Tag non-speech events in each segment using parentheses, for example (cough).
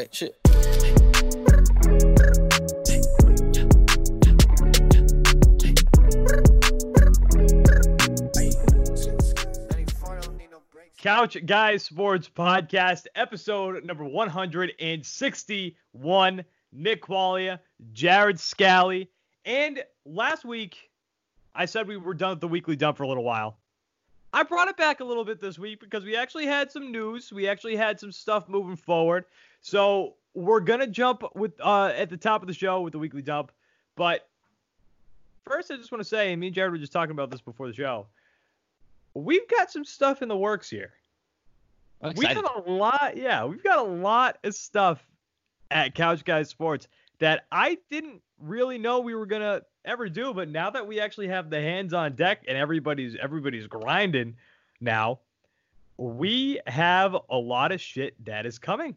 wait, shit. Couch Guys Sports Podcast, episode number 161. Nick Qualia, Jared Scally. And last week, I said we were done with the weekly dump for a little while. I brought it back a little bit this week because we actually had some news. We actually had some stuff moving forward. So we're gonna jump with uh, at the top of the show with the weekly dump. But first, I just want to say, me and Jared were just talking about this before the show. We've got some stuff in the works here. We excited. have a lot, yeah, we've got a lot of stuff at Couch Guys Sports that I didn't really know we were gonna ever do, but now that we actually have the hands on deck and everybody's everybody's grinding now, we have a lot of shit that is coming.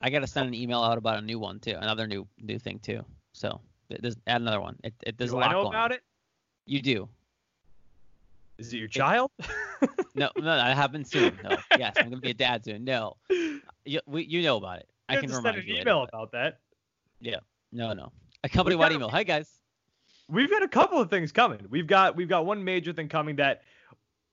I gotta send an email out about a new one too, another new new thing too. So there's add another one. It, it there's do a lot I know going about on. it? You do. Is it your child? (laughs) No, no, that happens soon. No. (laughs) Yes, I'm gonna be a dad soon. No, you, we, you know about it. I can to remind send an you. later, email about that. Yeah. No, no. A company wide email. Hi guys. we've got a couple of things coming. We've got we've got one major thing coming that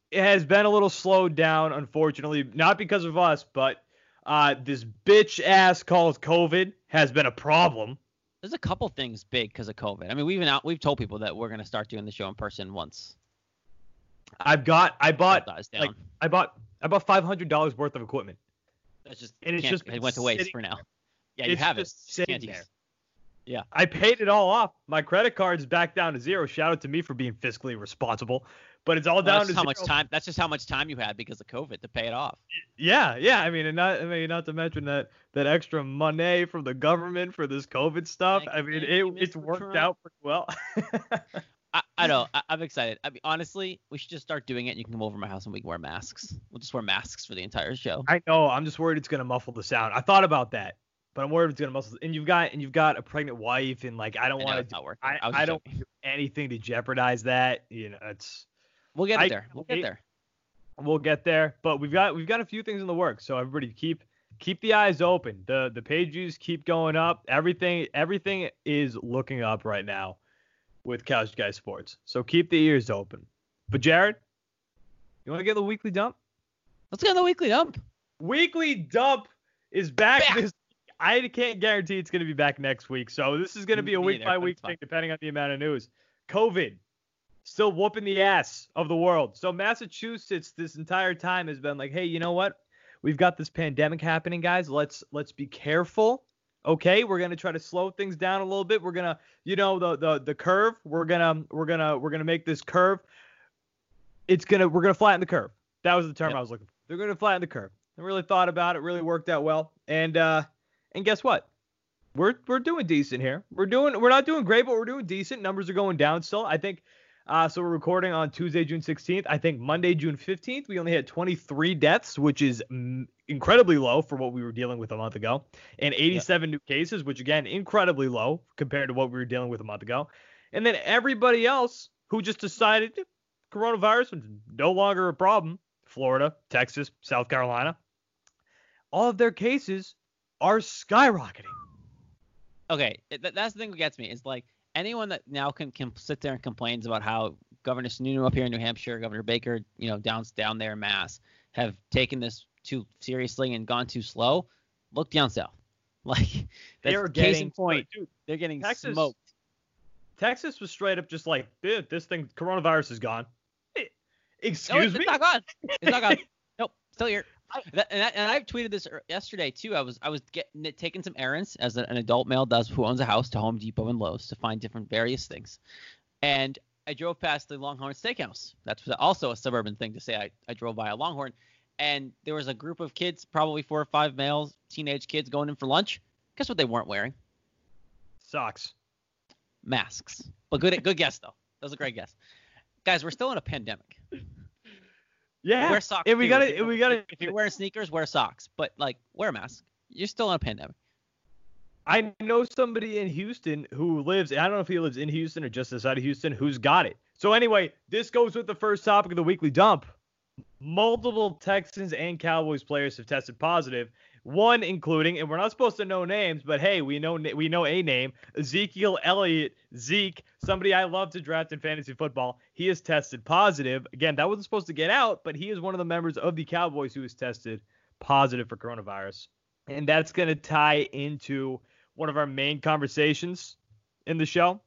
it has been a little slowed down, unfortunately, not because of us, but uh, this bitch ass called COVID has been a problem. There's a couple things big because of COVID. I mean, we've out. We've told people that we're gonna start doing the show in person once. I've got I bought That dies down. like I bought I bought five hundred dollars worth of equipment. That's just and it's just it went to waste for now. Yeah, you have it. just sitting use. there. Yeah. I paid it all off. My credit card's back down to zero. Shout out to me for being fiscally responsible. But it's all Well, down to how zero. much time. That's just how much time you had because of COVID to pay it off. Yeah, yeah. I mean, and not I mean, not to mention that that extra money from the government for this COVID stuff. Thank- I mean, thank it you, it's worked Trump. out pretty well. (laughs) I, I know. I, I'm excited. I mean, honestly, we should just start doing it. and You can come over to my house and we can wear masks. We'll just wear masks for the entire show. I know. I'm just worried it's gonna muffle the sound. I thought about that, but I'm worried it's gonna muffle. And you've got and you've got a pregnant wife, and like I don't want to. I, I, I don't do anything to jeopardize that. You know, it's We'll get I it there. We'll get there. we'll get there. But we've got we've got a few things in the works. So everybody keep keep the eyes open. The the page views keep going up. Everything everything is looking up right now with Couch Guy Sports. So keep the ears open. But Jared, you want to get the weekly dump? Let's get the weekly dump. Weekly dump is back, Back. this I can't guarantee it's going to be back next week. So this is going to be a week by week thing depending on the amount of news. COVID still whooping the ass of the world. So Massachusetts this entire time has been like, "Hey, you know what? We've got this pandemic happening, guys. Let's let's be careful. Okay, we're going to try to slow things down a little bit. We're going to, you know, the the the curve, we're going to we're going to we're to make this curve it's going to we're going to flatten the curve. That was the term Yep. I was looking for. They're going to flatten the curve. I really thought about it, really worked out well. And uh and guess what? We're we're doing decent here. We're doing we're not doing great, but we're doing decent. Numbers are going down still. I think uh so we're recording on Tuesday, June 16th. I think Monday, June 15th, we only had 23 deaths, which is mm, incredibly low for what we were dealing with a month ago, and 87 new cases, which again incredibly low compared to what we were dealing with a month ago. And then everybody else who just decided "Eh, coronavirus was no longer a problem, Florida, Texas, South Carolina, all of their cases are skyrocketing. Okay, that's the thing that gets me. Is like anyone that now can can sit there and complains about how Governor Sununu up here in New Hampshire, Governor Baker, you know, down down there in Mass, have taken this too seriously and gone too slow. Look down south. (laughs) Like that's They're case getting in point. Dude, They're getting Texas- smoked. Texas was straight up just like, "Dude, this thing, coronavirus is gone. Eh, No, Excuse it's, me? it's not gone. It's not gone. (laughs) nope, still here. That, and, I, and I've tweeted this er, yesterday too. I was I was getting taking some errands as an adult male does who owns a house to Home Depot and Lowe's to find different various things, and I drove past the Longhorn Steakhouse. That's also a suburban thing to say. I, I drove by a Longhorn, and there was a group of kids, probably four or five males, teenage kids going in for lunch. Guess what they weren't wearing? Socks. Masks. But good good guess though. That was a great guess. Guys, we're still in a pandemic. Yeah. Wear socks. and we gotta, If we gotta. If you're wearing sneakers, wear socks. But like, wear a mask. You're still in a pandemic. I know somebody in Houston who lives. I don't know if he lives in Houston or just outside of Houston who's got it. So anyway, this goes with the first topic of the weekly dump. Multiple Texans and Cowboys players have tested positive, One including, and we're not supposed to know names, but hey, we know we know a name, Ezekiel Elliott, Zeke, somebody I love to draft in fantasy football. He is tested positive. Again, that wasn't supposed to get out, but he is one of the members of the Cowboys who is tested positive for coronavirus, and that's going to tie into one of our main conversations in the show.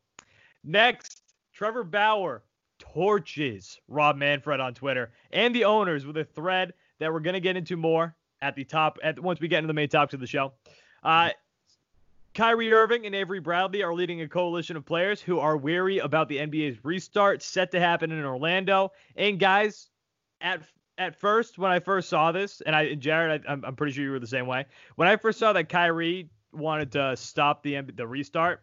Next, Trevor Bauer torches Rob Manfred on Twitter and the owners with a thread that we're going to get into more at the top at once we get into the main topics of the show. Uh, Kyrie Irving and Avery Bradley are leading a coalition of players who are weary about the NBA's restart set to happen in Orlando. And guys, at at first when I first saw this, and I and Jared, I, I'm pretty sure you were the same way. When I first saw that Kyrie wanted to stop the the restart,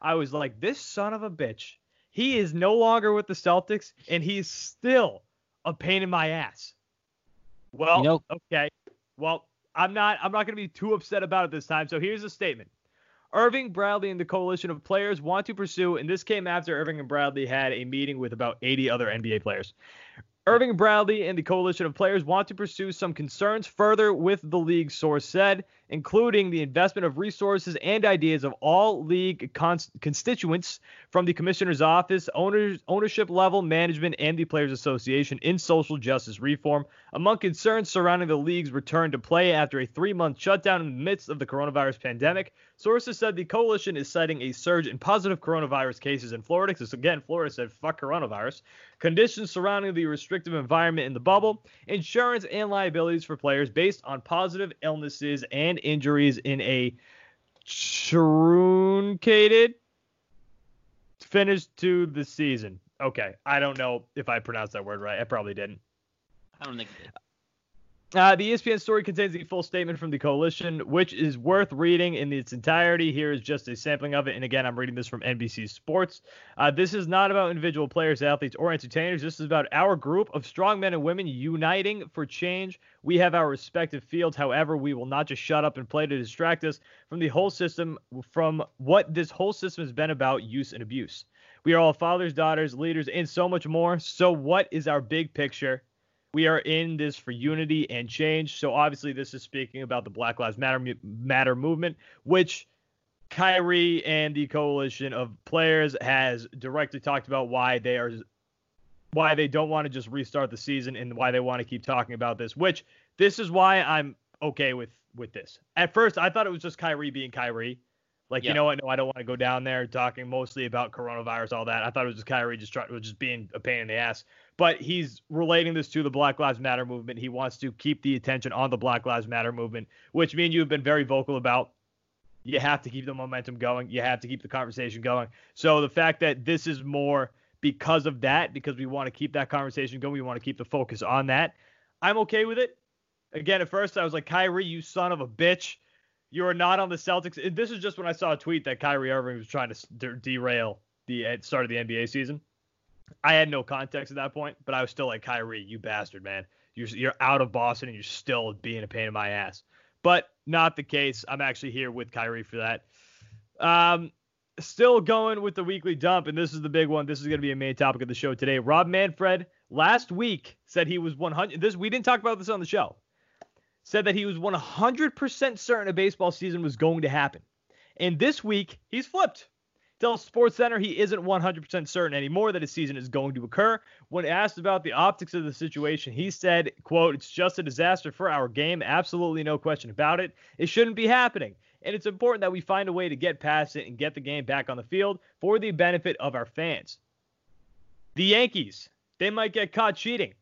I was like, this son of a bitch. He is no longer with the Celtics, and he's still a pain in my ass. Well, you know, okay. Well, I'm not I'm not going to be too upset about it this time. So here's a statement. Irving, Bradley, and the coalition of players want to pursue, and this came after Irving and Bradley had a meeting with about 80 other NBA players. Irving Bradley and the coalition of players want to pursue some concerns further with the league, source said, including the investment of resources and ideas of all league cons- constituents from the commissioner's office, owners, ownership level, management, and the Players Association in social justice reform. Among concerns surrounding the league's return to play after a three month shutdown in the midst of the coronavirus pandemic, sources said the coalition is citing a surge in positive coronavirus cases in Florida. Because again, Florida said fuck coronavirus. Conditions surrounding the restrictive environment in the bubble, insurance and liabilities for players based on positive illnesses and injuries in a truncated finish to the season. Okay, I don't know if I pronounced that word right. I probably didn't. I don't think. Uh, the ESPN story contains the full statement from the coalition, which is worth reading in its entirety. Here is just a sampling of it. And again, I'm reading this from NBC Sports. Uh, this is not about individual players, athletes, or entertainers. This is about our group of strong men and women uniting for change. We have our respective fields. However, we will not just shut up and play to distract us from the whole system, from what this whole system has been about use and abuse. We are all fathers, daughters, leaders, and so much more. So, what is our big picture? We are in this for unity and change. So obviously, this is speaking about the Black Lives Matter Matter movement, which Kyrie and the coalition of players has directly talked about why they are why they don't want to just restart the season and why they want to keep talking about this. Which this is why I'm okay with with this. At first, I thought it was just Kyrie being Kyrie. Like, yep. you know what? No, I don't want to go down there talking mostly about coronavirus, all that. I thought it was just Kyrie just trying, just being a pain in the ass but he's relating this to the Black Lives Matter movement. He wants to keep the attention on the Black Lives Matter movement, which me and you have been very vocal about. You have to keep the momentum going. You have to keep the conversation going. So the fact that this is more because of that, because we want to keep that conversation going, we want to keep the focus on that. I'm okay with it. Again, at first I was like, Kyrie, you son of a bitch. You are not on the Celtics. This is just when I saw a tweet that Kyrie Irving was trying to derail the eh, start of the NBA season. I had no context at that point, but I was still like, Kyrie, you bastard, man. You're, you're out of Boston and you're still being a pain in my ass. But not the case. I'm actually here with Kyrie for that. Um, still going with the weekly dump, and this is the big one. This is going to be a main topic of the show today. Rob Manfred last week said he was 100. This we didn't talk about this on the show. Said that he was 100% certain a baseball season was going to happen, and this week he's flipped tells SportsCenter he isn't 100% certain anymore that his season is going to occur. When asked about the optics of the situation, he said, quote, it's just a disaster for our game. Absolutely no question about it. It shouldn't be happening. And it's important that we find a way to get past it and get the game back on the field for the benefit of our fans. The Yankees, they might get caught cheating.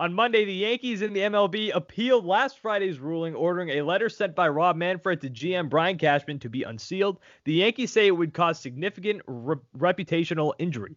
On Monday, the Yankees in the MLB appealed last Friday's ruling ordering a letter sent by Rob Manfred to GM Brian Cashman to be unsealed. The Yankees say it would cause significant re- reputational injury.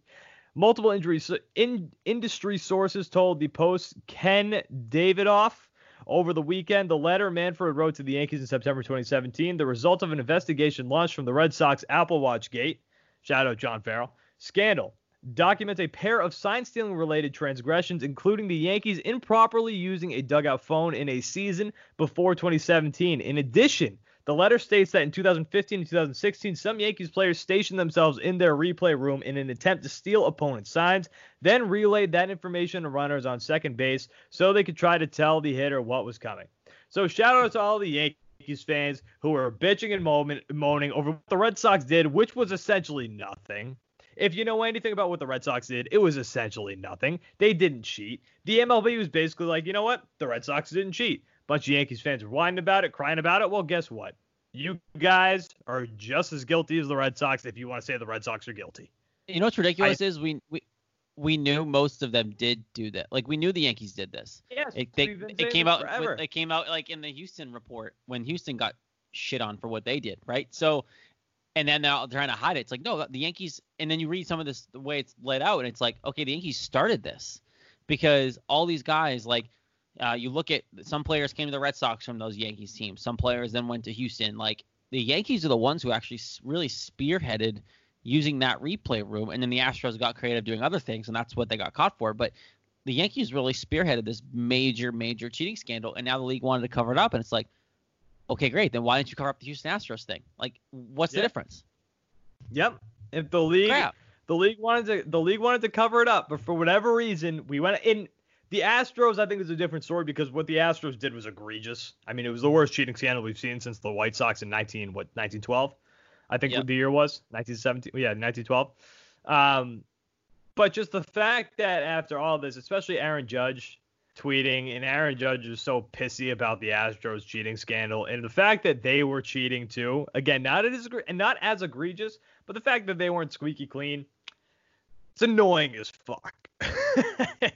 Multiple injuries. In, industry sources told the Post Ken Davidoff over the weekend. The letter Manfred wrote to the Yankees in September 2017, the result of an investigation launched from the Red Sox Apple Watch Gate. Shout out John Farrell. Scandal documents a pair of sign stealing related transgressions, including the Yankees improperly using a dugout phone in a season before 2017. In addition, the letter states that in 2015 and 2016, some Yankees players stationed themselves in their replay room in an attempt to steal opponent signs, then relayed that information to runners on second base so they could try to tell the hitter what was coming. So shout out to all the Yankees fans who were bitching and moaning over what the Red Sox did, which was essentially nothing. If you know anything about what the Red Sox did, it was essentially nothing. They didn't cheat. The MLB was basically like, you know what? The Red Sox didn't cheat. Bunch of Yankees fans were whining about it, crying about it. Well, guess what? You guys are just as guilty as the Red Sox if you want to say the Red Sox are guilty. You know what's ridiculous I, is we, we we knew most of them did do that. Like we knew the Yankees did this. Yes, it, they, it came out. With, it came out like in the Houston report when Houston got shit on for what they did, right? So and then they're trying to hide it. It's like no, the Yankees. And then you read some of this the way it's laid out, and it's like okay, the Yankees started this because all these guys like. Uh, you look at some players came to the Red Sox from those Yankees teams. Some players then went to Houston. Like the Yankees are the ones who actually really spearheaded using that replay room, and then the Astros got creative doing other things, and that's what they got caught for. But the Yankees really spearheaded this major, major cheating scandal, and now the league wanted to cover it up, and it's like, okay, great. Then why didn't you cover up the Houston Astros thing? Like, what's the difference? Yep. If the league Crap. the league wanted to the league wanted to cover it up, but for whatever reason, we went in the Astros, I think, is a different story because what the Astros did was egregious. I mean, it was the worst cheating scandal we've seen since the White Sox in 19 what 1912, I think yep. the year was 1917. Yeah, 1912. Um, but just the fact that after all this, especially Aaron Judge tweeting, and Aaron Judge is so pissy about the Astros cheating scandal, and the fact that they were cheating too. Again, not as and not as egregious, but the fact that they weren't squeaky clean. It's annoying as fuck. (laughs)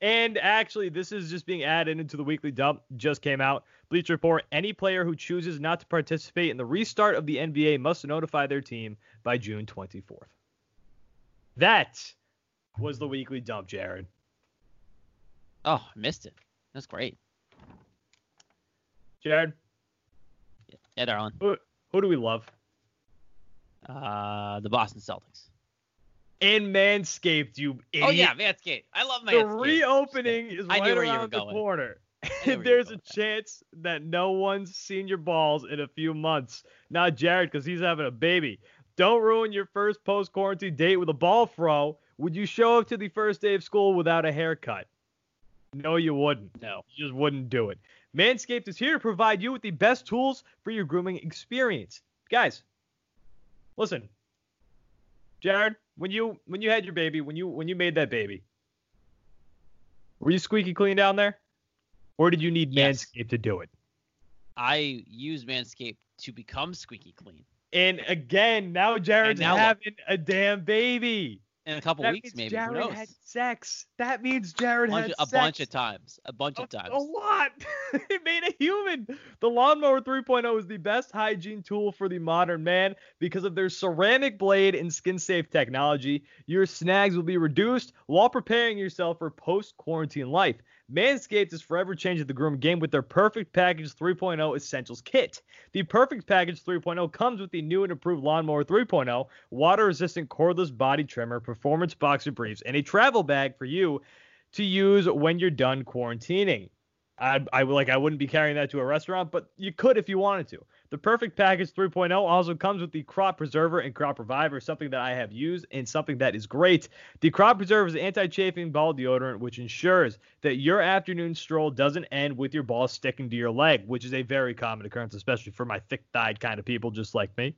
and actually, this is just being added into the weekly dump. Just came out. Bleacher Report: Any player who chooses not to participate in the restart of the NBA must notify their team by June 24th. That was the weekly dump, Jared. Oh, I missed it. That's great. Jared. Yeah, Darlin. Who, who do we love? Uh, the Boston Celtics. And Manscaped, you idiot. Oh yeah, Manscaped. I love Manscaped. The reopening is I right around the corner. If there's a chance that no one's seen your balls in a few months. Not Jared, because he's having a baby. Don't ruin your first post quarantine date with a ball throw. Would you show up to the first day of school without a haircut? No, you wouldn't. No. You just wouldn't do it. Manscaped is here to provide you with the best tools for your grooming experience. Guys, listen. Jared, when you when you had your baby, when you when you made that baby, were you squeaky clean down there? Or did you need yes. Manscaped to do it? I used Manscaped to become squeaky clean. And again, now Jared's now having look. a damn baby in a couple that weeks, maybe. Jared Who knows? had sex. That means Jared bunch, had a sex. bunch of times. A bunch a, of times. A lot. (laughs) it made a human. The Lawnmower 3.0 is the best hygiene tool for the modern man because of their ceramic blade and skin safe technology. Your snags will be reduced while preparing yourself for post quarantine life. Manscaped is forever changing the groom game with their Perfect Package 3.0 Essentials Kit. The Perfect Package 3.0 comes with the new and improved Lawnmower 3.0, water resistant cordless body trimmer, performance boxer briefs, and a travel bag for you to use when you're done quarantining. I, I like I wouldn't be carrying that to a restaurant, but you could if you wanted to. The Perfect Package 3.0 also comes with the Crop Preserver and Crop Reviver, something that I have used and something that is great. The Crop Preserver is anti-chafing ball deodorant, which ensures that your afternoon stroll doesn't end with your ball sticking to your leg, which is a very common occurrence, especially for my thick-thighed kind of people just like me.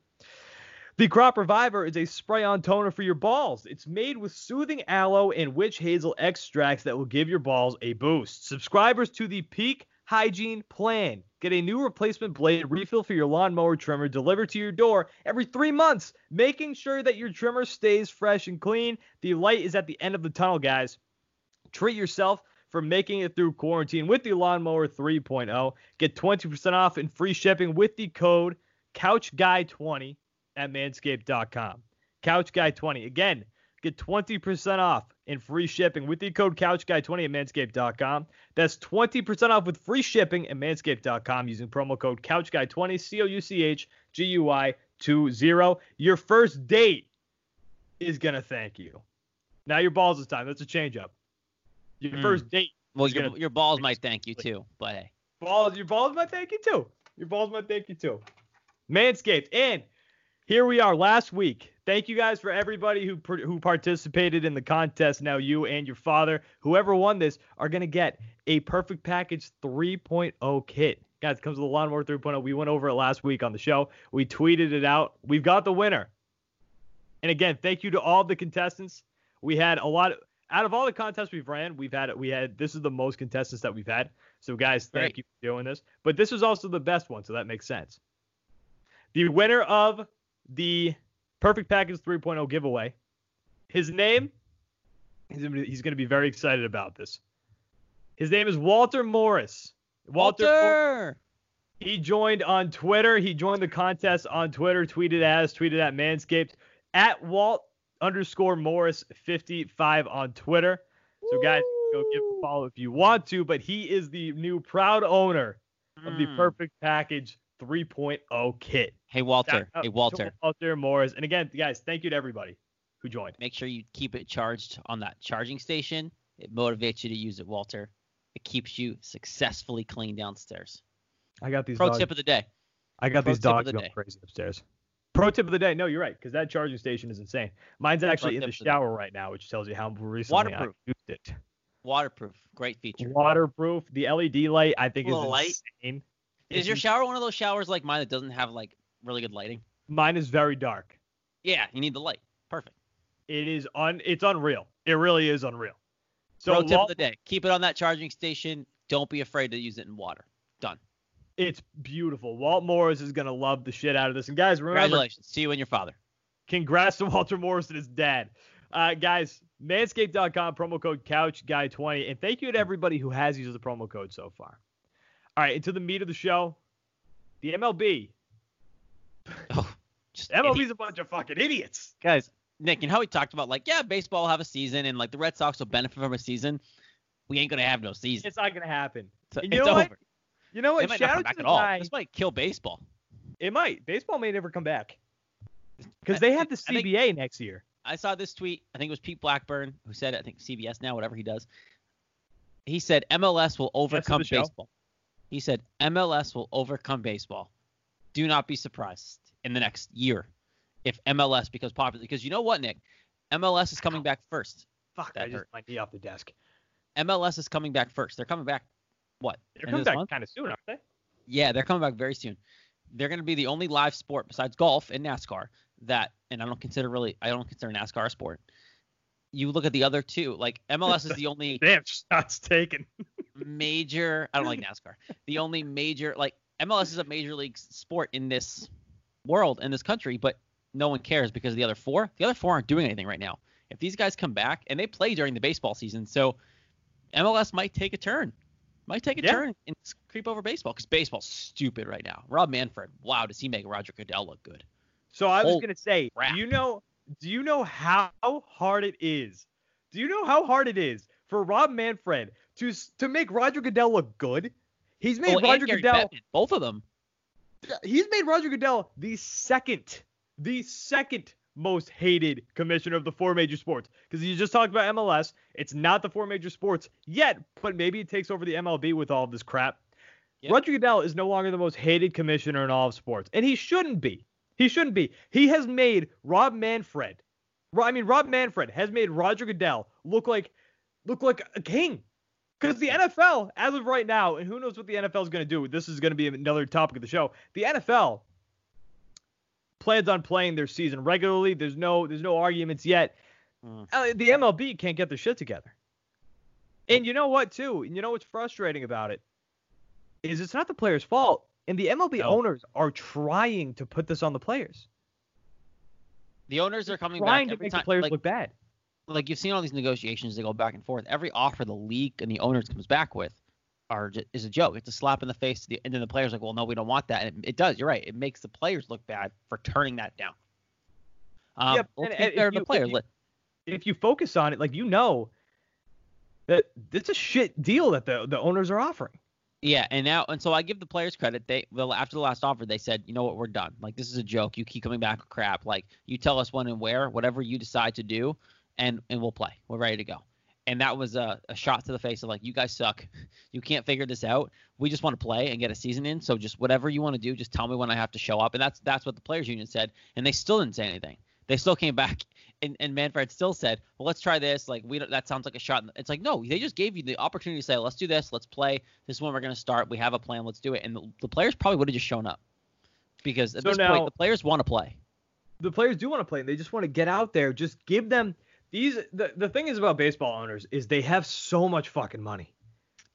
The Crop Reviver is a spray on toner for your balls. It's made with soothing aloe and witch hazel extracts that will give your balls a boost. Subscribers to the Peak Hygiene Plan get a new replacement blade refill for your lawnmower trimmer delivered to your door every three months, making sure that your trimmer stays fresh and clean. The light is at the end of the tunnel, guys. Treat yourself for making it through quarantine with the Lawnmower 3.0. Get 20% off and free shipping with the code CouchGuy20 at manscaped.com. CouchGuy20. Again, Get 20% off and free shipping with the code CouchGuy20 at manscaped.com. That's 20% off with free shipping at manscaped.com using promo code CouchGuy20, C O U C H G U I 20. Your first date is going to thank you. Now your balls is time. That's a change up. Your mm. first date. Well, your, your balls might thank you too, but hey. Balls, your balls might thank you too. Your balls might thank you too. Manscaped. And here we are last week. Thank you guys for everybody who who participated in the contest. Now you and your father, whoever won this, are gonna get a perfect package 3.0 kit. Guys, it comes with a lawnmower 3.0. We went over it last week on the show. We tweeted it out. We've got the winner. And again, thank you to all the contestants. We had a lot of, out of all the contests we've ran, we've had we had this is the most contestants that we've had. So guys, thank Great. you for doing this. But this was also the best one, so that makes sense. The winner of the Perfect Package 3.0 giveaway, his name, he's going to be very excited about this. His name is Walter Morris. Walter. Walter. He joined on Twitter. He joined the contest on Twitter. Tweeted as tweeted at Manscaped at Walt underscore Morris 55 on Twitter. So guys, go give a follow if you want to. But he is the new proud owner of the hmm. Perfect Package 3.0 kit. Hey Walter. Hey Walter. Walter Morris. And again, guys, thank you to everybody who joined. Make sure you keep it charged on that charging station. It motivates you to use it, Walter. It keeps you successfully clean downstairs. I got these. Pro dogs. tip of the day. I got Pro these dogs going crazy upstairs. Pro tip of the day. No, you're right, because that charging station is insane. Mine's actually in the shower right now, which tells you how recently Waterproof. I used it. Waterproof. Great feature. Waterproof. The LED light, I think, is insane. Is your shower one of those showers like mine that doesn't have like really good lighting? Mine is very dark. Yeah, you need the light. Perfect. It is un. It's unreal. It really is unreal. So Pro tip of the day: keep it on that charging station. Don't be afraid to use it in water. Done. It's beautiful. Walt Morris is gonna love the shit out of this. And guys, remember, congratulations See you and your father. Congrats to (laughs) Walter Morris and his dad. Uh, guys, manscaped.com promo code couch guy 20 and thank you to everybody who has used the promo code so far. All right, into the meat of the show. The MLB. (laughs) Oh, just MLB's idiots. a bunch of fucking idiots. Guys, Nick, and how we talked about like, yeah, baseball will have a season and like the Red Sox will benefit from a season. We ain't gonna have no season. It's not gonna happen. So, it's over. What? You know what? It might Shout not come back at all. This might kill baseball. It might. Baseball may never come back because they have the CBA think, next year. I saw this tweet. I think it was Pete Blackburn who said it. I think CBS now, whatever he does. He said MLS will overcome baseball. He said MLS will overcome baseball. Do not be surprised in the next year if MLS becomes popular. Because you know what, Nick? MLS is coming back first. Fuck, that I just my knee off the desk. MLS is coming back first. They're coming back. What? They're coming back kind of soon, aren't they? Yeah, they're coming back very soon. They're going to be the only live sport besides golf and NASCAR that, and I don't consider really, I don't consider NASCAR a sport. You look at the other two, like MLS is the only. (laughs) Damn, shots taken. Major. I don't like NASCAR. The only major, like MLS is a major league sport in this world in this country, but no one cares because the other four, the other four aren't doing anything right now. If these guys come back and they play during the baseball season, so MLS might take a turn, might take a yeah. turn and creep over baseball because baseball's stupid right now. Rob Manfred, wow, does he make Roger Goodell look good? So I was gonna say, crap. do you know, do you know how hard it is? Do you know how hard it is for Rob Manfred to to make Roger Goodell look good? He's made oh, Roger Goodell Bettman, both of them. He's made Roger Goodell the second the second most hated commissioner of the four major sports. Because you just talked about MLS. It's not the four major sports yet, but maybe it takes over the MLB with all of this crap. Yep. Roger Goodell is no longer the most hated commissioner in all of sports, and he shouldn't be. He shouldn't be. He has made Rob Manfred. I mean, Rob Manfred has made Roger Goodell look like look like a king. Because the NFL, as of right now, and who knows what the NFL is going to do, this is going to be another topic of the show. The NFL plans on playing their season regularly. There's no there's no arguments yet. Mm. The MLB can't get their shit together. And you know what too? And you know what's frustrating about it is it's not the players' fault. And the MLB no. owners are trying to put this on the players. The owners are coming trying back to make time, the players like, look bad. Like you've seen all these negotiations, they go back and forth. Every offer the league and the owners comes back with are just, is a joke. It's a slap in the face. To the, and then the players like, well, no, we don't want that. And it, it, does. You're right. It makes the players look bad for turning that down. Um, yeah, and, and if, you, if, you, if you focus on it, like you know that it's a shit deal that the the owners are offering. Yeah, and now and so I give the players credit. They well after the last offer, they said, you know what, we're done. Like this is a joke. You keep coming back with crap. Like you tell us when and where, whatever you decide to do, and and we'll play. We're ready to go. and that was a, a shot to the face of like, you guys suck. (laughs) You can't figure this out. We just want to play and get a season in. So just whatever you want to do, just tell me when I have to show up. And that's that's what the players union said, and they still didn't say anything. They still came back, (laughs) and, and Manfred still said, well, let's try this. Like we don't, that sounds like a shot. It's like no, they just gave you the opportunity to say, let's do this, let's play. This is when we're gonna start. We have a plan. Let's do it. And the, the players probably would have just shown up because at So this now- point the players want to play. the players do want to play and they just want to get out there. Just give them these. The, the thing is about baseball owners is they have so much fucking money.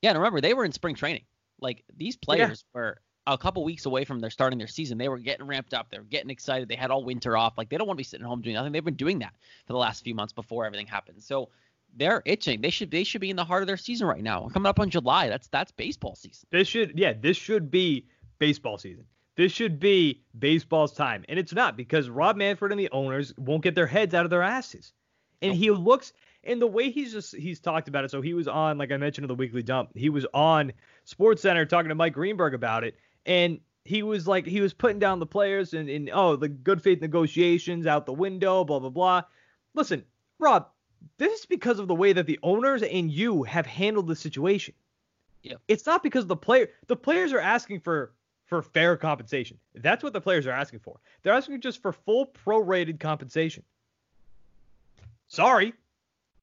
Yeah, and remember they were in spring training. Like these players were a couple weeks away from their starting their season. They were getting ramped up. They were getting excited. They had all winter off. Like they don't want to be sitting home doing nothing. They've been doing that for the last few months before everything happened. So they're itching. They should they should be in the heart of their season right now. We're coming up on July. That's that's baseball season. This should, yeah, this should be baseball season. This should be baseball's time. And it's not because Rob Manfred and the owners won't get their heads out of their asses. And oh. he looks, and the way he's just, he's talked about it. So he was on, like I mentioned in the weekly dump, he was on Sports Center talking to Mike Greenberg about it. And he was like, he was putting down the players and, and oh, the good faith negotiations out the window, blah, blah, blah. Listen, Rob, this is because of the way that the owners and you have handled the situation. Yeah. It's not because the player the players are asking for for fair compensation. That's what the players are asking for. They're asking just for full prorated compensation. Sorry.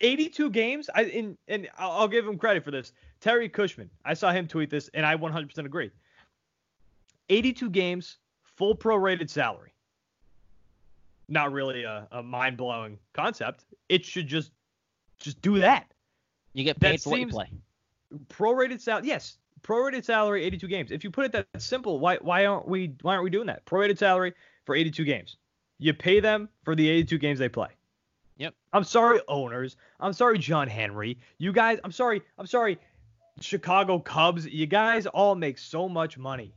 82 games. I in and I'll, I'll give him credit for this. Terry Cushman. I saw him tweet this and I 100% agree. 82 games, full prorated salary. Not really a, a mind-blowing concept. It should just just do that You get That paid for what you play. prorated salary. Yes, prorated salary, 82 games. If you put it that simple, why why aren't we why aren't we doing that? Prorated salary for 82 games. You pay them for the 82 games they play. Yep. I'm sorry, owners. I'm sorry, John Henry. You guys. I'm sorry. I'm sorry, Chicago Cubs. You guys all make so much money.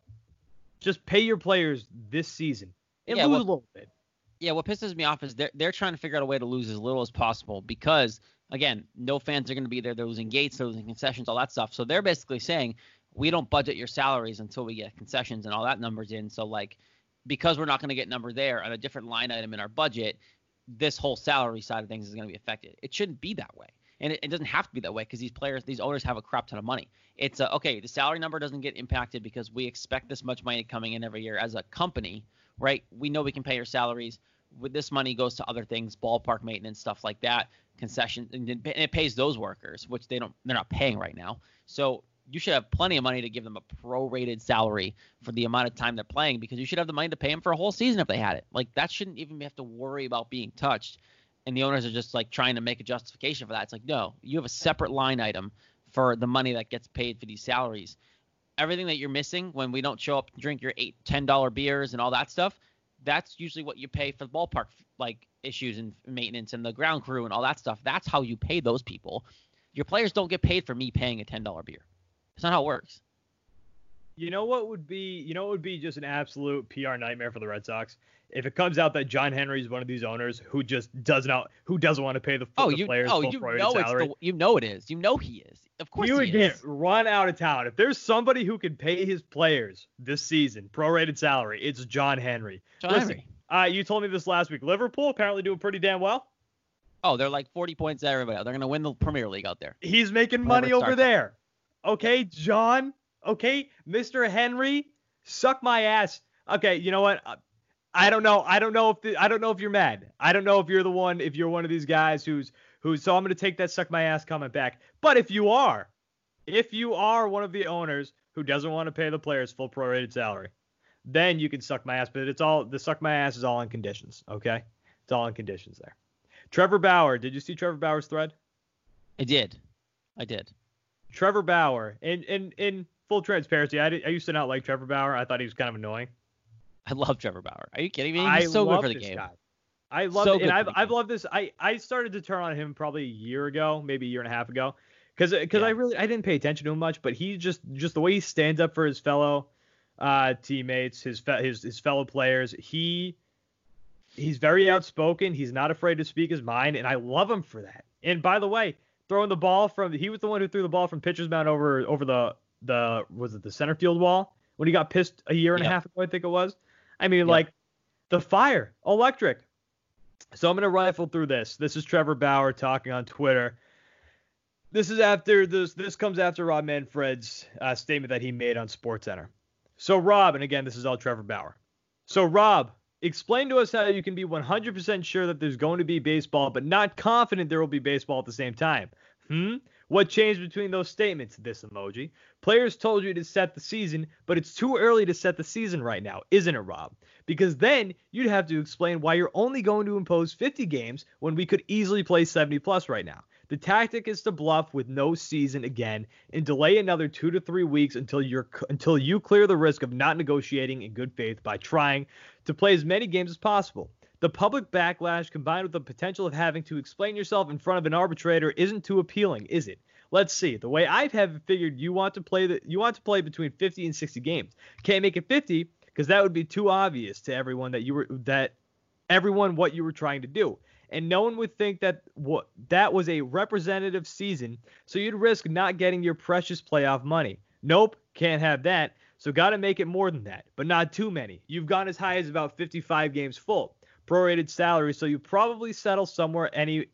Just pay your players this season and Yeah, lose well- a little bit. yeah, what pisses me off is they're they're trying to figure out a way to lose as little as possible because again, no fans are going to be there. They're losing gates, they're losing concessions, all that stuff. So they're basically saying we don't budget your salaries until we get concessions and all that numbers in. So like because we're not going to get number there on a different line item in our budget, this whole salary side of things is going to be affected. It shouldn't be that way. And it, it doesn't have to be that way because these players, these owners have a crap ton of money. It's a, okay, the salary number doesn't get impacted because we expect this much money coming in every year as a company, right? We know we can pay your salaries. With this money goes to other things, ballpark maintenance, stuff like that, concessions, and it and it pays those workers, which they don't, they're not paying right now. So you should have plenty of money to give them a prorated salary for the amount of time they're playing because you should have the money to pay them for a whole season if they had it. Like that shouldn't even have to worry about being touched. And the owners are just like trying to make a justification for that. It's like, no, you have a separate line item for the money that gets paid for these salaries. Everything that you're missing when we don't show up and drink your eight, ten dollar beers and all that stuff, that's usually what you pay for the ballpark like issues and maintenance and the ground crew and all that stuff. That's how you pay those people. Your players don't get paid for me paying a ten dollar beer. It's not how it works. You know what would be you know what would be just an absolute PR nightmare for the Red Sox if it comes out that John Henry is one of these owners who just does not who doesn't want to pay the, Oh, the you players oh full you know salary. it's the you know it is. You know he is. Of course you he would get run out of town. If there's somebody who can pay his players this season prorated salary, it's John Henry. John Listen, Henry. Uh, you told me this last week. Liverpool apparently doing pretty damn well. Oh, they're like 40 points at everybody. They're gonna win the Premier League out there. He's making Whenever money over there. Okay, John. Okay, Mr. Henry, suck my ass. Okay, you know what? Uh, I don't know. I don't know if the, I don't know if you're mad. I don't know if you're the one. If you're one of these guys who's who's. So I'm gonna take that suck my ass comment back. But if you are, if you are one of the owners who doesn't want to pay the players full prorated salary, then you can suck my ass. But it's all the suck my ass is all in conditions. Okay, it's all in conditions there. Trevor Bauer. Did you see Trevor Bauer's thread? I did. I did. Trevor Bauer, in in in full transparency, I, did, I used to not like Trevor Bauer. I thought he was kind of annoying. I love Trevor Bauer. Are you kidding me? He's I so good love for the this game. guy. I love So it, and I've I've loved this. I I started to turn on him probably a year ago, maybe a year and a half ago, because because I really I didn't pay attention to him much, but he just just the way he stands up for his fellow uh, teammates, his fe- his his fellow players, he he's very outspoken. He's not afraid to speak his mind, and I love him for that. And by the way, throwing the ball from he was the one who threw the ball from pitcher's mound over over the the was it the center field wall when he got pissed a year and Yep. a half ago, I think it was. I mean, Yep. like the fire, electric. So I'm gonna rifle through this. This is Trevor Bauer talking on Twitter. This is after this. This comes after Rob Manfred's uh, statement that he made on SportsCenter. So Rob, and again, this is all Trevor Bauer. So Rob, explain to us how you can be 100% sure that there's going to be baseball, but not confident there will be baseball at the same time. Hmm? What changed between those statements? This emoji. Players told you to set the season, but it's too early to set the season right now, isn't it, Rob? Because then you'd have to explain why you're only going to impose 50 games when we could easily play 70 plus right now. The tactic is to bluff with no season again and delay another 2 to 3 weeks until you're until you clear the risk of not negotiating in good faith by trying to play as many games as possible. The public backlash combined with the potential of having to explain yourself in front of an arbitrator isn't too appealing, is it? Let's see. The way I have figured you want to play the you want to play between 50 and 60 games. Can't make it 50 because that would be too obvious to everyone that you were that everyone what you were trying to do. And no one would think that what that was a representative season, so you'd risk not getting your precious playoff money. Nope, can't have that. So got to make it more than that, but not too many. You've gone as high as about 55 games full prorated salary, so you probably settle somewhere any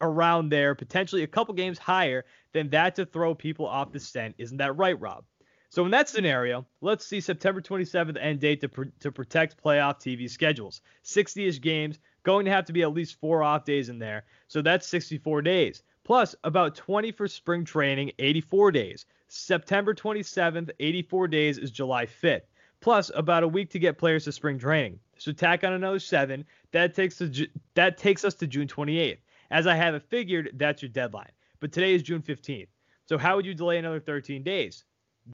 around there, potentially a couple games higher than that to throw people off the scent. Isn't that right, Rob? So in that scenario, let's see September 27th end date to, pr- to protect playoff TV schedules. 60ish games, going to have to be at least four off days in there. So that's 64 days. Plus about 20 for spring training, 84 days. September 27th, 84 days is July 5th. Plus about a week to get players to spring training. So tack on another seven. That takes to, that takes us to June 28th. As I have it figured, that's your deadline. But today is June 15th. So how would you delay another 13 days?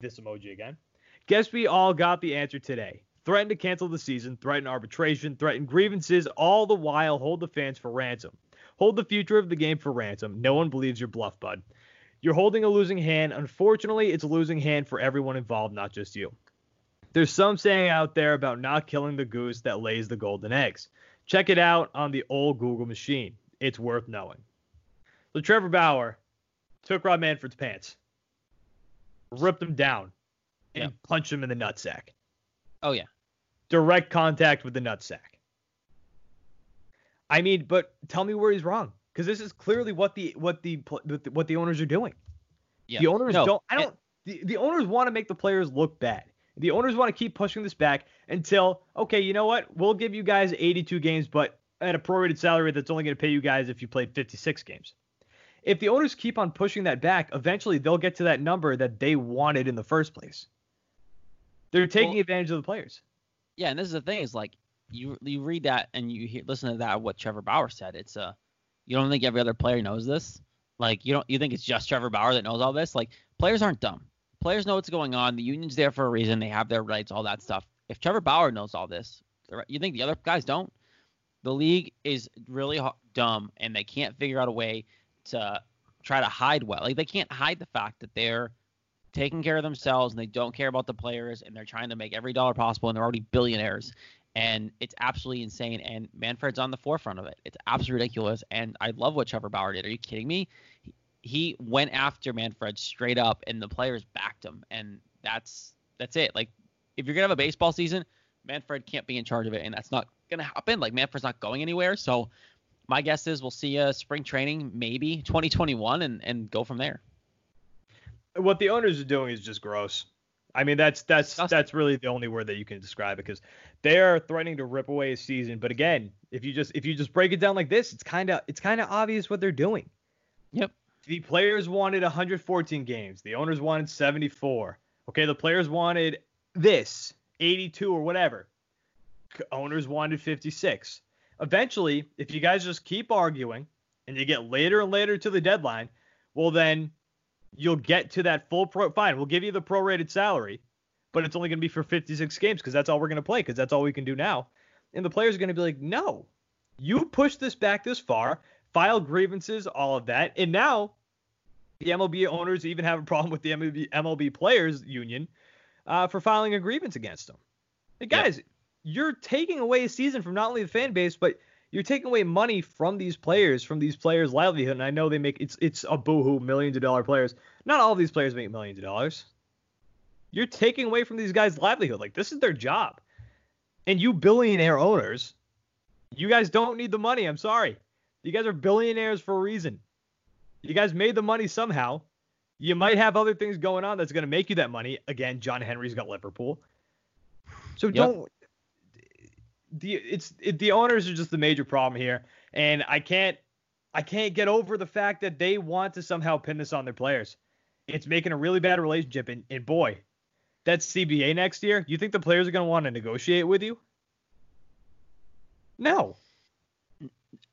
This emoji again. Guess we all got the answer today. Threaten to cancel the season, threaten arbitration, threaten grievances, all the while hold the fans for ransom. Hold the future of the game for ransom. No one believes your bluff, bud. You're holding a losing hand. Unfortunately, it's a losing hand for everyone involved, not just you. There's some saying out there about not killing the goose that lays the golden eggs. Check it out on the old Google machine. It's worth knowing. So Trevor Bauer took Rob Manfred's pants, ripped him down, and yep. punched him in the nutsack. Oh yeah. Direct contact with the nutsack. I mean, but tell me where he's wrong, because this is clearly what the what the what the owners are doing. Yeah. The owners no, don't. I don't. It, the, the owners want to make the players look bad. The owners want to keep pushing this back until, okay, you know what? We'll give you guys 82 games, but at a prorated salary that's only going to pay you guys if you played 56 games. If the owners keep on pushing that back, eventually they'll get to that number that they wanted in the first place. They're taking well, advantage of the players. Yeah, and this is the thing is like you you read that and you hear, listen to that what Trevor Bauer said. It's uh you don't think every other player knows this? Like you don't you think it's just Trevor Bauer that knows all this? Like players aren't dumb players know what's going on. The union's there for a reason. They have their rights, all that stuff. If Trevor Bauer knows all this, you think the other guys don't? The league is really dumb, and they can't figure out a way to try to hide well. Like they can't hide the fact that they're taking care of themselves and they don't care about the players, and they're trying to make every dollar possible, and they're already billionaires. And it's absolutely insane. And Manfred's on the forefront of it. It's absolutely ridiculous. And I love what Trevor Bauer did. Are you kidding me? he went after Manfred straight up, and the players backed him, and that's that's it. Like if you're gonna have a baseball season, Manfred can't be in charge of it, and that's not gonna happen. Like Manfred's not going anywhere, so my guess is we'll see a spring training maybe 2021 and and go from there. What the owners are doing is just gross. I mean that's that's that's really the only word that you can describe it because they are threatening to rip away a season. But again, if you just if you just break it down like this, it's kind of it's kind of obvious what they're doing. Yep the players wanted 114 games. The owners wanted 74. Okay, the players wanted this 82 or whatever. Owners wanted 56. Eventually, if you guys just keep arguing and you get later and later to the deadline, well then you'll get to that full pro. Fine, we'll give you the prorated salary, but it's only going to be for 56 games because that's all we're going to play because that's all we can do now. And the players are going to be like, no, you pushed this back this far file grievances, all of that. And now the MLB owners even have a problem with the MLB, MLB players union uh, for filing a grievance against them. Hey guys, you're taking away a season from not only the fan base, but you're taking away money from these players, from these players' livelihood. And I know they make it's it's a boohoo, millions of dollar players. Not all of these players make millions of dollars. You're taking away from these guys' livelihood. Like this is their job. And you billionaire owners, you guys don't need the money. I'm sorry. You guys are billionaires for a reason. You guys made the money somehow. You might have other things going on that's going to make you that money. Again, John Henry's got Liverpool. So yep. don't the it's it, the owners are just the major problem here, and I can't I can't get over the fact that they want to somehow pin this on their players. It's making a really bad relationship, and, and boy, that's CBA next year. You think the players are going to want to negotiate with you? No,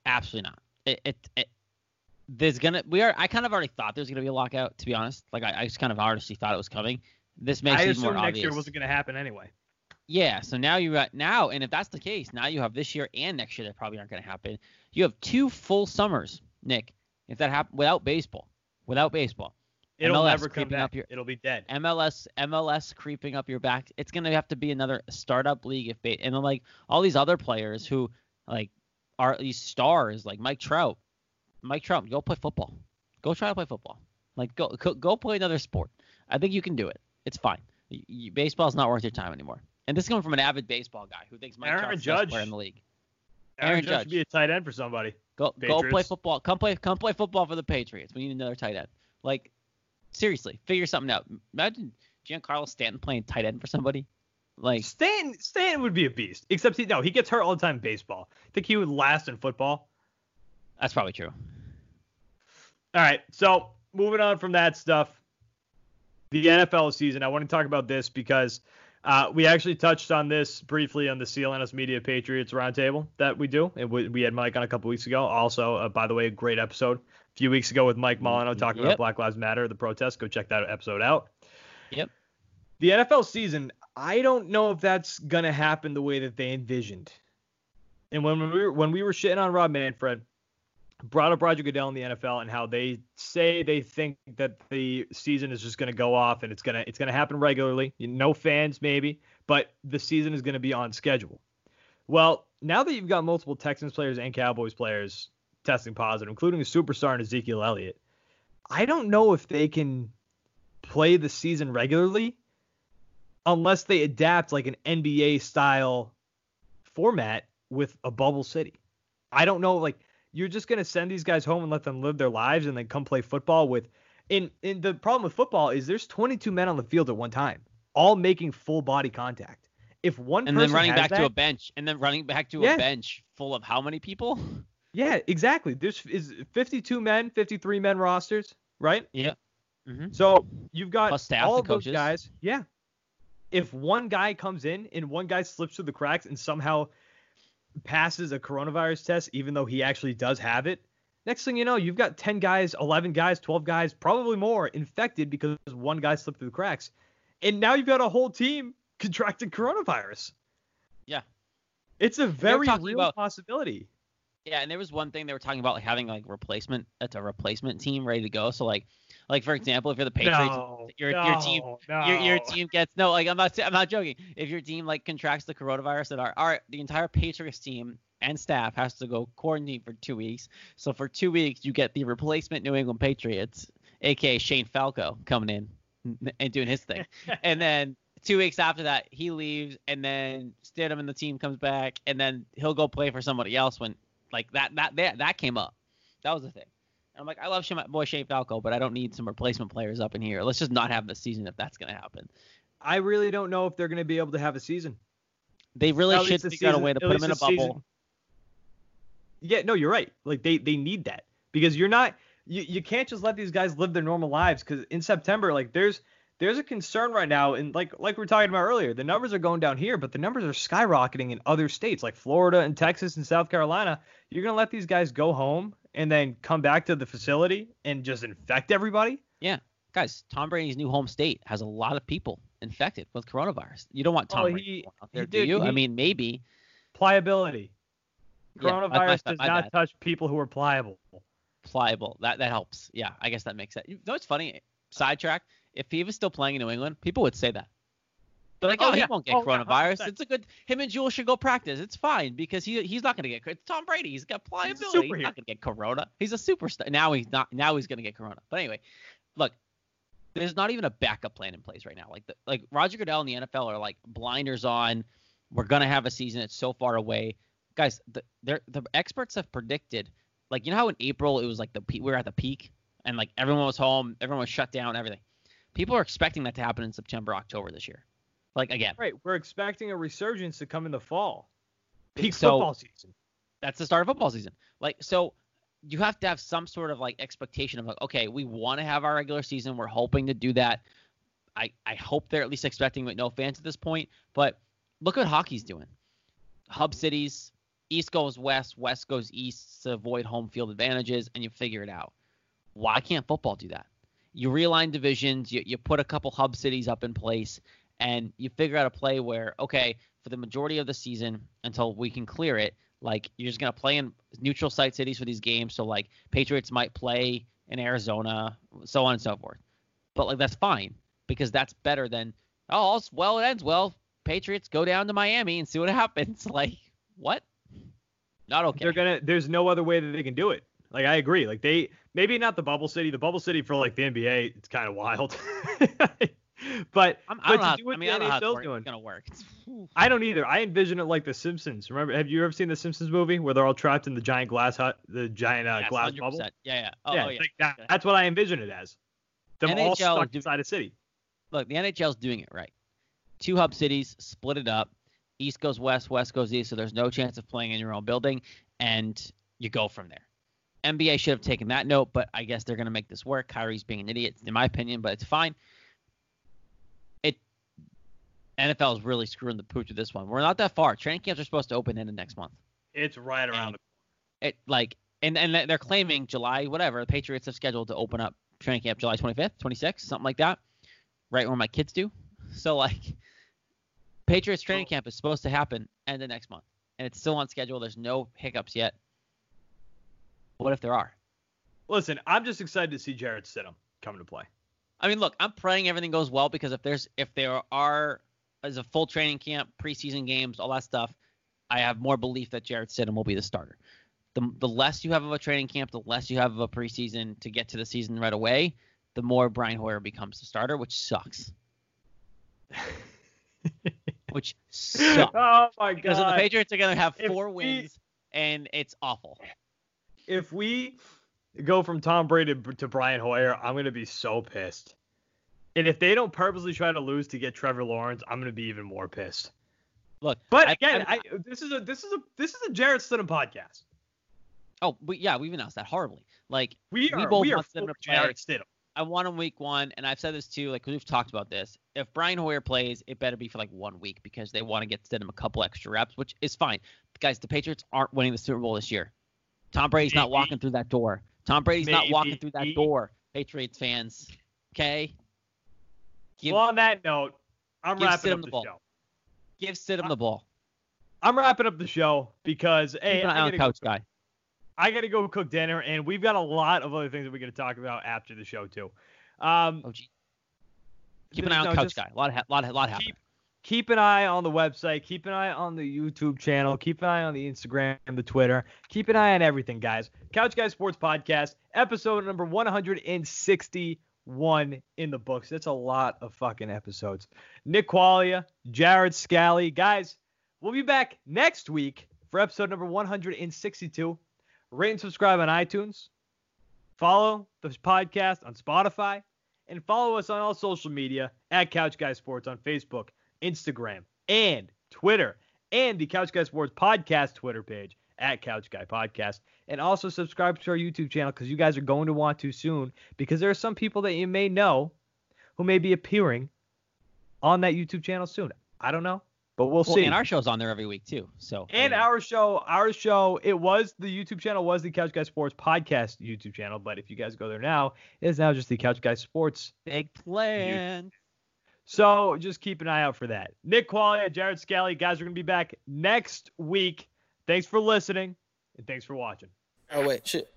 absolutely not. It, it, it there's gonna we are I kind of already thought there was gonna be a lockout to be honest. Like I, I just kind of honestly thought it was coming. This makes I it more next obvious. year wasn't gonna happen anyway. Yeah, so now you got now, and if that's the case, now you have this year and next year that probably aren't going to happen. You have two full summers, Nick. If that happen without baseball, without baseball, it'll MLS never come back. Up your, It'll be dead. MLS, MLS creeping up your back. It's going to have to be another startup league if ba- and then like all these other players who like are these stars like Mike Trout. Mike Trout, go play football. Go try to play football. Like go go, go play another sport. I think you can do it. It's fine. Baseball's not worth your time anymore. And this is coming from an avid baseball guy who thinks Mike Aaron Trout's Judge. best player in the league. Aaron, Aaron Judge. Judge should be a tight end for somebody. Go Patriots. go play football. Come play come play football for the Patriots. We need another tight end. Like seriously, figure something out. Imagine Giancarlo Stanton playing tight end for somebody. Like Stanton Stanton would be a beast. Except he no, he gets hurt all the time in baseball. I think he would last in football. That's probably true. All right, so moving on from that stuff, the NFL season. I want to talk about this because uh, we actually touched on this briefly on the CLNS Media Patriots Roundtable that we do. And we, we had Mike on a couple weeks ago. Also, uh, by the way, a great episode a few weeks ago with Mike Molino talking yep. about Black Lives Matter, the protests. Go check that episode out. Yep. The NFL season, I don't know if that's gonna happen the way that they envisioned. And when we were when we were shitting on Rob Manfred, brought up Roger Goodell in the NFL and how they say they think that the season is just going to go off and it's going to it's going to happen regularly. No fans maybe, but the season is going to be on schedule. Well, now that you've got multiple Texans players and Cowboys players testing positive, including a superstar in Ezekiel Elliott, I don't know if they can play the season regularly unless they adapt like an NBA style format with a bubble city. I don't know like you're just gonna send these guys home and let them live their lives and then come play football with in in the problem with football is there's 22 men on the field at one time, all making full body contact. If one and then running back that, to a bench and then running back to yeah. a bench full of how many people? (laughs) Yeah, exactly. There's is 52 men, 53 men rosters, right? Yeah. Mm-hmm. So you've got all of those guys. Yeah. If one guy comes in and one guy slips through the cracks and somehow passes a coronavirus test, even though he actually does have it, next thing you know, you've got 10 guys, 11 guys, 12 guys, probably more infected because one guy slipped through the cracks. And now you've got a whole team (laughs) contracting coronavirus. Yeah. It's a very real about, possibility. Yeah, and there was one thing they were talking about like having like replacement it's a replacement team ready to go. So like like for example, if you're the Patriots, no, your no, your team no. your, your team gets no like I'm not I'm not joking. If your team like contracts the coronavirus, that our, our the entire Patriots team and staff has to go quarantine for two weeks. So for two weeks, you get the replacement New England Patriots, aka Shane Falco, coming in and doing his thing, (laughs) and then two weeks after that, he leaves, and then Stidham and the team comes back, and then he'll go play for somebody else when like that that that that came up. That was the thing. I'm like, I love my boy Shane Falco, but I don't need some replacement players up in here. Let's just not have the season if that's gonna happen. I really don't know if they're gonna be able to have a season. They really At should figure season, out a way to put them in a bubble. Season. Yeah, no, you're right. Like they they need that because you're not you, you can't just let these guys live their normal lives because in September like there's there's a concern right now, and like like we are talking about earlier, the numbers are going down here, but the numbers are skyrocketing in other states like Florida and Texas and South Carolina. You're gonna let these guys go home and then come back to the facility and just infect everybody? Yeah, guys, Tom Brady's new home state has a lot of people infected with coronavirus. You don't want Tom oh, Brady out there, do you? He, I mean, maybe pliability. Coronavirus yeah, does not bad. touch people who are pliable. Pliable. That that helps. Yeah, I guess that makes sense. You know what's funny? Sidetrack if he was still playing in New England, people would say that. They're like, oh, oh yeah. he won't get oh, coronavirus. Yeah, it's a good. Him and Jules should go practice. It's fine because he he's not gonna get. It's Tom Brady. He's got pliability. He's, he's not gonna get corona. He's a superstar. Now he's not. Now he's gonna get corona. But anyway, look, there's not even a backup plan in place right now. Like the, like Roger Goodell and the NFL are like blinders on. We're gonna have a season. It's so far away, guys. The the experts have predicted. Like you know how in April it was like the we were at the peak and like everyone was home, everyone was shut down, everything. People are expecting that to happen in September, October this year. Like again, Right. We're expecting a resurgence to come in the fall. Peak So- football season. that's the start of football season. Like so you have to have some sort of like expectation of like, okay, we want to have our regular season. We're hoping to do that. I, I hope they're at least expecting with no fans at this point. But look what hockey's doing. Hub cities, East goes west, West goes east to avoid home field advantages, and you figure it out. Why can't football do that? You realign divisions, you, you put a couple hub cities up in place, and you figure out a play where, okay, for the majority of the season until we can clear it, like you're just gonna play in neutral site cities for these games. So like Patriots might play in Arizona, so on and so forth. But like that's fine because that's better than oh well it ends well. Patriots go down to Miami and see what (laughs) happens. Like what? Not okay. They're gonna. There's no other way that they can do it. Like I agree. Like they maybe not the bubble city. The bubble city for like the NBA, it's kind of wild. (laughs) but I'm, but I. How, do what I mean, I the don't know how NHL's it's doing. gonna work. I don't either. I envision it like The Simpsons. Remember? Have you ever seen the Simpsons movie where they're all trapped in the giant glass hut, the giant uh, Yes, glass 100%. bubble? Yeah, yeah. Oh, yeah, oh, yeah. like that- Okay. that's what I envision it as. Them all NHL stuck do- inside a city. Look, the NHL's doing it right. Two hub cities, split it up. East goes west, west goes east, so there's no chance of playing in your own building, and you go from there. NBA should have taken that note, but I guess they're going to make this work. Kyrie's being an idiot, in my opinion, but it's fine. It NFL is really screwing the pooch with this one. We're not that far. Training camps are supposed to open in the next month. It's right around. And It like, and and they're claiming July whatever. The Patriots have scheduled to open up training camp July 25th, 26th, something like that, right where my kids do. So like, Patriots training oh. camp is supposed to happen end of next month, and it's still on schedule. There's no hiccups yet. What if there are? Listen, I'm just excited to see Jarrett Stidham come to play. I mean, look, I'm praying everything goes well because if there's if there are as a full training camp, preseason games, all that stuff, I have more belief that Jarrett Stidham will be the starter. The the less you have of a training camp, the less you have of a preseason to get to the season right away, the more Brian Hoyer becomes the starter, which sucks. (laughs) which sucks. oh my god! Because the! Patriots are gonna have If four we- wins and it's awful. If we go from Tom Brady to, Brian Hoyer, I'm gonna be so pissed. And if they don't purposely try to lose to get Trevor Lawrence, I'm gonna be even more pissed. Look, But I- again, I- this is a this is a this is a Jarrett Stidham podcast. oh, we, yeah, we've announced that horribly. Like We We are both we want Stidham to play. Jarrett Stidham. I want him week one, and I've said this too. Like we've talked about this. If Brian Hoyer plays, it better be for like one week because they want to get Stidham a couple extra reps, which is fine. Guys, the Patriots aren't winning the Super Bowl this year. Tom Brady's not walking through that door. Tom Brady's not walking through that door. Patriots fans, okay? Give well, on that note, I'm wrapping Stidham up the the, ball. show. give Stidham the ball. I'm wrapping up the show because hey, Keep an I eye on gotta, couch go, guy. I gotta go cook dinner, and we've got a lot of other things that we're gonna talk about after the show too. Um, Oh gee. Keep an eye on no, couch just- guy. A lot, of, ha- lot, a lot happening. Keep an eye on the website, keep an eye on the YouTube channel, keep an eye on the Instagram, the Twitter, keep an eye on everything, guys. Couch Guys Sports Podcast, episode number 161 in the books. That's a lot of fucking episodes. Nick Qualia, Jared Scally, guys. We'll be back next week for episode number 162. Rate and subscribe on iTunes. Follow the podcast on Spotify and follow us on all social media at Couch Guy Sports on Facebook, Instagram, and Twitter, and the Couch Guy Sports podcast Twitter page at Couch Guy Podcast. And also subscribe to our YouTube channel because you guys are going to want to soon because there are some people that you may know who may be appearing on that YouTube channel soon. I don't know, but we'll, Well, see. and our show's on there every week too. So And mean, our show, our show, it was the YouTube channel was the Couch Guy Sports podcast YouTube channel, but if you guys go there now, it is now just the Couch Guy Sports. big plan. So just keep an eye out for that. Nick Qualia, Jared Scally, guys are gonna be back next week. Thanks for listening and thanks for watching. Oh wait, shit.